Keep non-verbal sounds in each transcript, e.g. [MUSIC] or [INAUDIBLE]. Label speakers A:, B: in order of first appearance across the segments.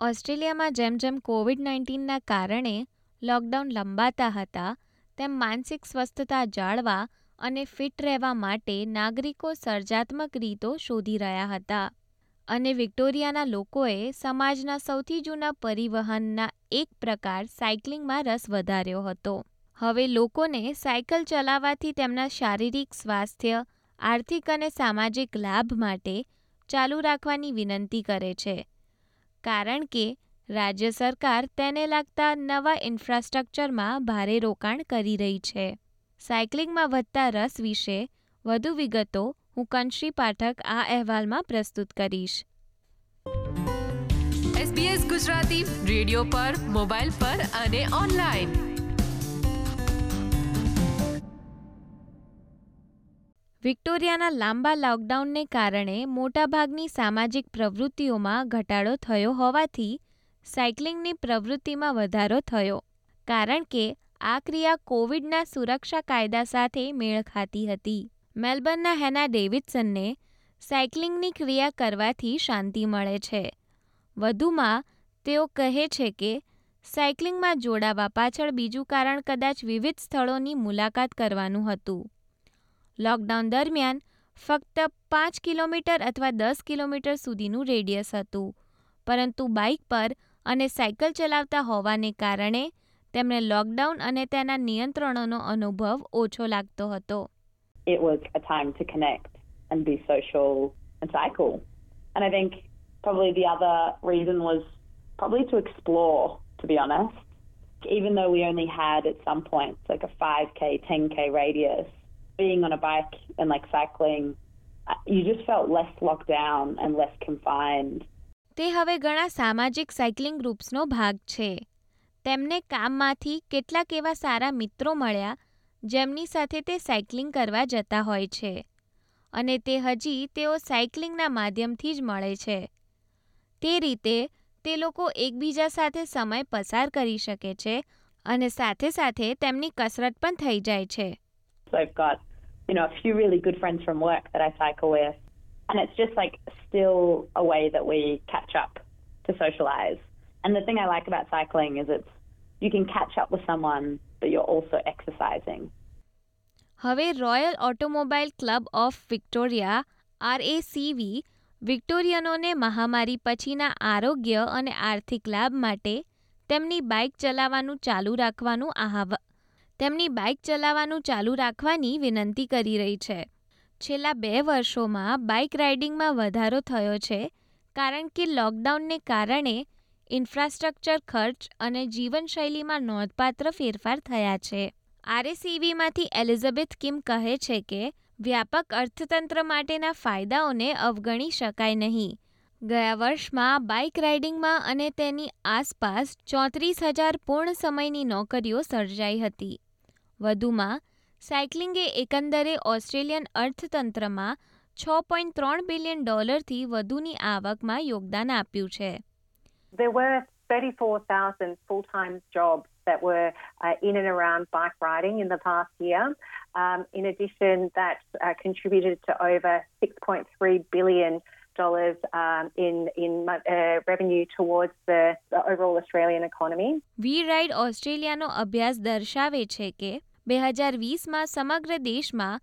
A: ઓસ્ટ્રેલિયામાં જેમ જેમ કોવિડ નાઇન્ટીનના કારણે લોકડાઉન લંબાતા હતા, તેમ માનસિક સ્વસ્થતા જાળવા અને ફિટ રહેવા માટે નાગરિકો સર્જાત્મક રીતો શોધી રહ્યા હતા. અને વિક્ટોરિયાના લોકોએ સમાજના સૌથી જૂના પરિવહનના એક પ્રકાર સાયકલિંગમાં રસ વધાર્યો હતો. હવે લોકોને સાયકલ ચલાવવાથી તેમના શારીરિક સ્વાસ્થ્ય, આર્થિક અને સામાજિક લાભ માટે ચાલુ રાખવાની વિનંતી કરે છે. કારણ કે રાજ્ય સરકાર તેને લાગતા નવા ઇન્ફ્રાસ્ટ્રક્ચરમાં ભારે રોકાણ કરી રહી છે. સાયકલિંગમાં વધતા રસ વિશે વધુ વિગતો હું કંશ્રી પાઠક આ અહેવાલમાં પ્રસ્તુત કરીશ.
B: SBS ગુજરાતી રેડિયો પર, મોબાઈલ પર અને ઓનલાઈન.
A: વિક્ટોરિયાના લાંબા લોકડાઉનને કારણે મોટાભાગની સામાજિક પ્રવૃત્તિઓમાં ઘટાડો થયો હોવાથી સાયકલિંગની પ્રવૃત્તિમાં વધારો થયો, કારણ કે આ ક્રિયા કોવિડના સુરક્ષા કાયદા સાથે મેળ ખાતી હતી. મેલબર્નના હેના ડેવિડસનને સાયકલિંગની ક્રિયા કરવાથી શાંતિ મળે છે. વધુમાં, તેઓ કહે છે કે સાયકલિંગમાં જોડાવા પાછળ બીજું કારણ કદાચ વિવિધ સ્થળોની મુલાકાત કરવાનું હતું. લોકડાઉન દરમિયાન ફક્ત પાંચ કિલોમીટર અથવા દસ કિલોમીટર સુધીનું રેડિયસ હતું પરંતુ બાઇક પર અને સાયકલ ચલાવતા હોવાને કારણે તેમને લોકડાઉન અને તેના નિયંત્રણોનો અનુભવ ઓછો લાગતો હતો
C: it was a time to connect and be social and cycle. And I think probably the other reason was probably to explore, to be honest. Even though we only had at some points like a 5k, 10k radius, being on a bike and like cycling, uh, you just felt less locked down and less confined.
A: તે હવે ઘણા સામાજિક cycling ગ્રુપ્સનો ભાગ છે. તેમને કામમાંથી કેટલાક એવા સારા મિત્રો મળ્યા જેમની સાથે તે સાયકલિંગ કરવા જતા હોય છે. અને તે હજી તેઓ સાયકલિંગના માધ્યમથી જ મળે છે. તે રીતે તે લોકો એકબીજા સાથે સમય પસાર કરી શકે છે અને સાથે સાથે તેમની કસરત પણ થઈ જાય છે.
C: So I've got, you know, a few really good friends from work that I cycle with. And it's just like still a way that we catch up to socialize. And the thing I like about cycling is it's you can catch up with someone, but you're also exercising.
A: હવે royal automobile club of Victoria RACV વિક્ટોરિયનોને મહામારી પછીના આરોગ્ય અને આર્થિક લાભ માટે તેમની bike ચલાવવાનું ચાલુ રાખવાનું આહ્વ તેમની બાઇક ચલાવવાનું ચાલુ રાખવાની વિનંતી કરી રહી છે. છેલ્લા બે વર્ષોમાં બાઇક રાઇડિંગમાં વધારો થયો છે, કારણ કે લોકડાઉનને કારણે ઇન્ફ્રાસ્ટ્રક્ચર ખર્ચ અને જીવનશૈલીમાં નોંધપાત્ર ફેરફાર થયા છે. આરએસીવીમાંથી એલિઝાબેથ કિમ કહે છે કે, વ્યાપક અર્થતંત્ર માટેના ફાયદાઓને અવગણી શકાય નહીં. ગયા વર્ષમાં બાઇક રાઇડિંગમાં અને તેની આસપાસ ચોત્રીસ હજાર પૂર્ણ સમયની નોકરીઓ સર્જાઈ હતી. વધુમાં સાયકલિંગે એકંદરે ઓસ્ટ્રેલિયન અર્થતંત્રમાં છ પોઈન્ટ ત્રણ બિલિયન ડોલરથી વધુની આવકમાં યોગદાન આપ્યું છે
D: There were 34,000 full time jobs that were uh, in and around bike riding in the past year. Um, in addition, that uh, contributed to over $6.3 billion dollars um, in, in uh, revenue towards the, the overall Australian economy.
A: We Ride ઓસ્ટ્રેલિયાનો અભ્યાસ દર્શાવે છે કે બે હજાર વીસમાં સમગ્ર દેશમાં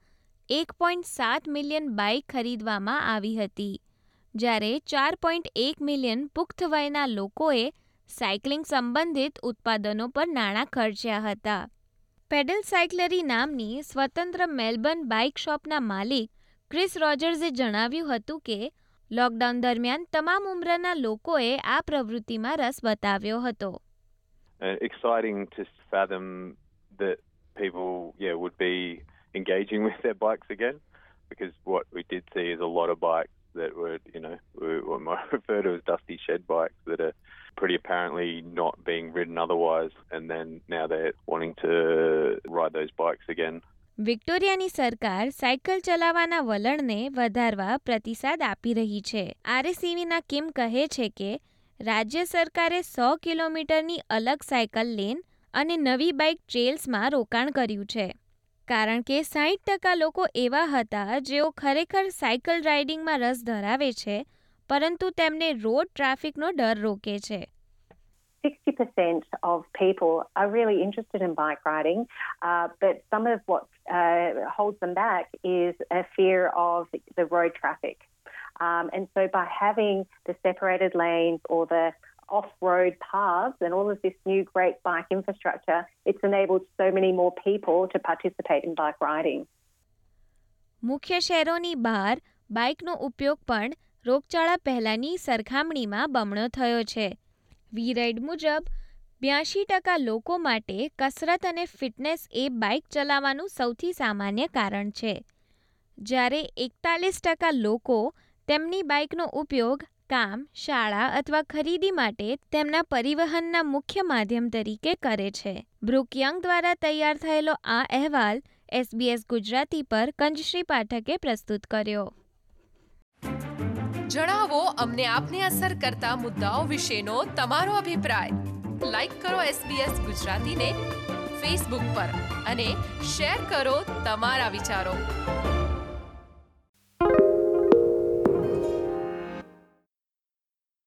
A: એક પોઈન્ટ સાત મિલિયન બાઇક ખરીદવામાં આવી હતી, જ્યારે ચાર પોઈન્ટ એક મિલિયન પુખ્ત વયના લોકોએ સાયકલિંગ સંબંધિત ઉત્પાદનો પર નાણાં ખર્ચ્યા હતા. પેડલ સાયકલરી નામની સ્વતંત્ર મેલબર્ન બાઇક શોપના માલિક ક્રિસ રોજર્સે જણાવ્યું હતું કે, લોકડાઉન દરમિયાન તમામ ઉંમરના લોકોએ આ પ્રવૃત્તિમાં રસ બતાવ્યો હતો.
E: exciting to fathom that people yeah would be engaging [LAUGHS] with their bikes again because what we did see is a lot of bikes that were, you know, were, what might [LAUGHS] refer to as dusty shed bikes that are pretty apparently not being ridden otherwise, and then now they're wanting to ride those bikes again.
A: વિક્ટોરિયાની સરકાર cycle ચલાવવાના વલણને વધારવા પ્રતિસાદ આપી રહી છે આરએસીવીના Kim કહે છે કે રાજ્ય સરકારે સો કિલોમીટરની અલગ સાયકલ લેન અને નવી બાઇક ટ્રેલ્સમાં રોકાણ કર્યું છે કારણ કે સાહીઠ ટકા લોકો એવા હતા જેઓ ખરેખર સાયકલ રાઇડિંગમાં રસ ધરાવે છે પરંતુ તેમને રોડ ટ્રાફિકનો ડર રોકે છે
D: 60% of people are really interested in bike riding, uh, but some of what uh, holds them back is a fear of the road traffic. Um, and so by having the separated lanes or the off-road paths and all of this new great bike infrastructure, it's enabled so many more people to participate in bike riding.
A: મુખ્ય શહેરોની બહાર બાઇકનો ઉપયોગ પણ રોગચાળા પહેલાંની સરખામણીમાં બમણો થયો છે વી રાઇડ મુજબ બ્યાસી ટકા લોકો માટે કસરત અને ફિટનેસ એ બાઇક ચલાવવાનું સૌથી સામાન્ય કારણ છે જ્યારે એકતાલીસ ટકા લોકો તેમની બાઇકનો ઉપયોગ કામ, શાળા અથવા ખરીદી માટે તેમના પરિવહનના મુખ્ય માધ્યમ તરીકે કરે છે. બ્રુક યંગ દ્વારા તૈયાર થયેલો આ અહેવાલ એસબીએસ ગુજરાતી પર કંજશ્રી પાઠકે પ્રસ્તુત કર્યો.
B: જણાવો અમને આપને અસર કરતા મુદ્દાઓ વિશેનો તમારો અભિપ્રાય. લાઈક કરો એસબીએસ ગુજરાતીને ફેસબુક પર અને શેર કરો તમારા વિચારો.